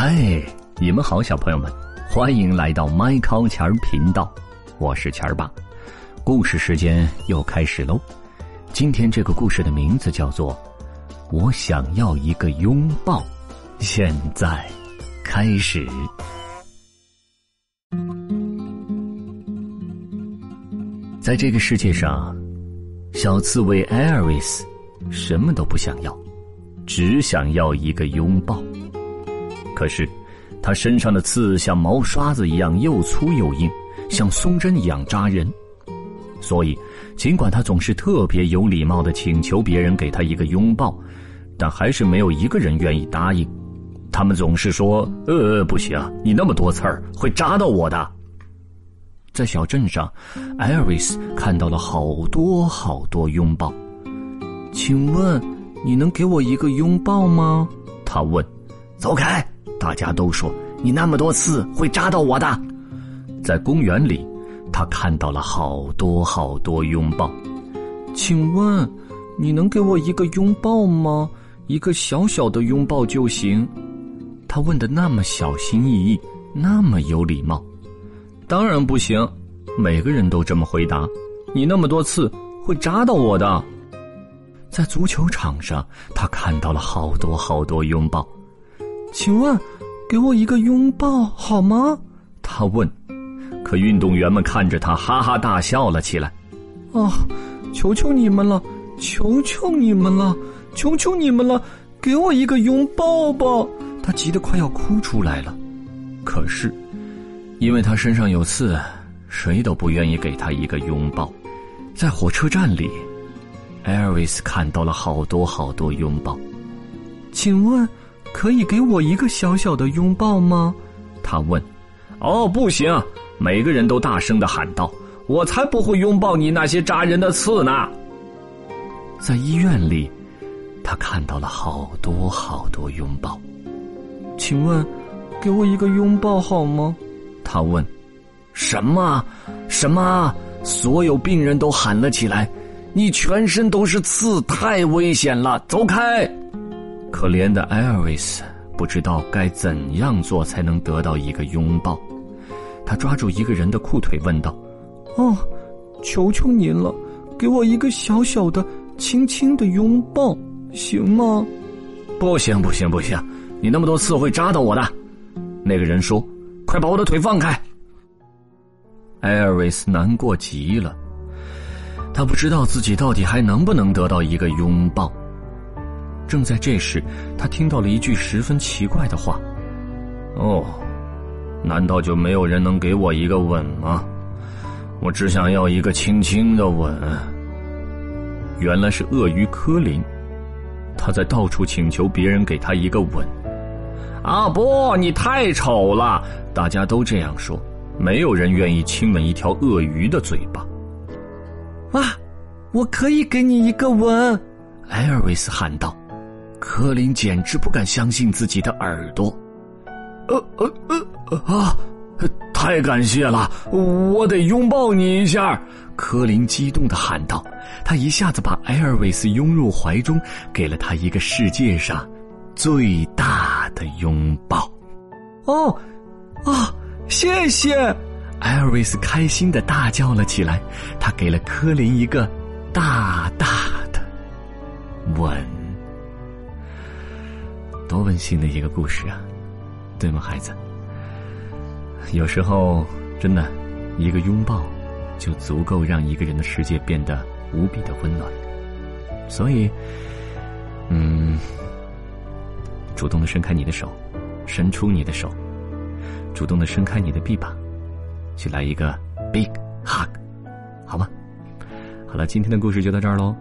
嗨，你们好，小朋友们，欢迎来到麦考钱儿频道，我是钱儿爸。故事时间又开始喽。今天这个故事的名字叫做《我想要一个拥抱》，现在开始。在这个世界上，小刺猬艾尔维斯什么都不想要，只想要一个拥抱。可是，他身上的刺像毛刷子一样又粗又硬，像松针一样扎人。所以，尽管他总是特别有礼貌的请求别人给他一个拥抱，但还是没有一个人愿意答应。他们总是说：“呃，不行，你那么多刺儿会扎到我的。”在小镇上，艾瑞斯看到了好多好多拥抱。请问，你能给我一个拥抱吗？他问。走开。大家都说你那么多刺会扎到我的。在公园里，他看到了好多好多拥抱。请问，你能给我一个拥抱吗？一个小小的拥抱就行。他问的那么小心翼翼，那么有礼貌。当然不行，每个人都这么回答。你那么多刺会扎到我的。在足球场上，他看到了好多好多拥抱。请问，给我一个拥抱好吗？他问。可运动员们看着他，哈哈大笑了起来。哦，求求你们了，求求你们了，求求你们了，给我一个拥抱吧！他急得快要哭出来了。可是，因为他身上有刺，谁都不愿意给他一个拥抱。在火车站里，艾尔维斯看到了好多好多拥抱。请问？可以给我一个小小的拥抱吗？他问。哦，不行！每个人都大声的喊道：“我才不会拥抱你那些扎人的刺呢！”在医院里，他看到了好多好多拥抱。请问，给我一个拥抱好吗？他问。什么？什么？所有病人都喊了起来：“你全身都是刺，太危险了！走开！”可怜的艾尔维斯不知道该怎样做才能得到一个拥抱，他抓住一个人的裤腿问道：“哦，求求您了，给我一个小小的、轻轻的拥抱，行吗？”“不行，不行，不行，你那么多刺会扎到我的。”那个人说：“快把我的腿放开！”艾尔维斯难过极了，他不知道自己到底还能不能得到一个拥抱。正在这时，他听到了一句十分奇怪的话：“哦，难道就没有人能给我一个吻吗？我只想要一个轻轻的吻。”原来是鳄鱼科林，他在到处请求别人给他一个吻。啊，不，你太丑了！大家都这样说，没有人愿意亲吻一条鳄鱼的嘴巴。哇，我可以给你一个吻！艾尔维斯喊道。柯林简直不敢相信自己的耳朵，呃呃呃啊！太感谢了，我得拥抱你一下！柯林激动的喊道。他一下子把艾尔维斯拥入怀中，给了他一个世界上最大的拥抱。哦，啊，谢谢！艾尔维斯开心的大叫了起来。他给了柯林一个大大的吻。多温馨的一个故事啊，对吗，孩子？有时候真的，一个拥抱就足够让一个人的世界变得无比的温暖。所以，嗯，主动的伸开你的手，伸出你的手，主动的伸开你的臂膀，去来一个 big hug，好吗？好了，今天的故事就到这儿喽。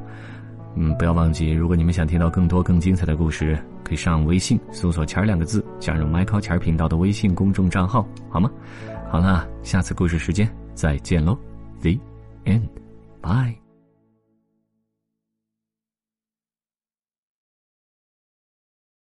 嗯，不要忘记，如果你们想听到更多更精彩的故事。可以上微信搜索“钱儿”两个字，加入麦考钱儿频道的微信公众账号，好吗？好了，下次故事时间再见喽，The end，bye。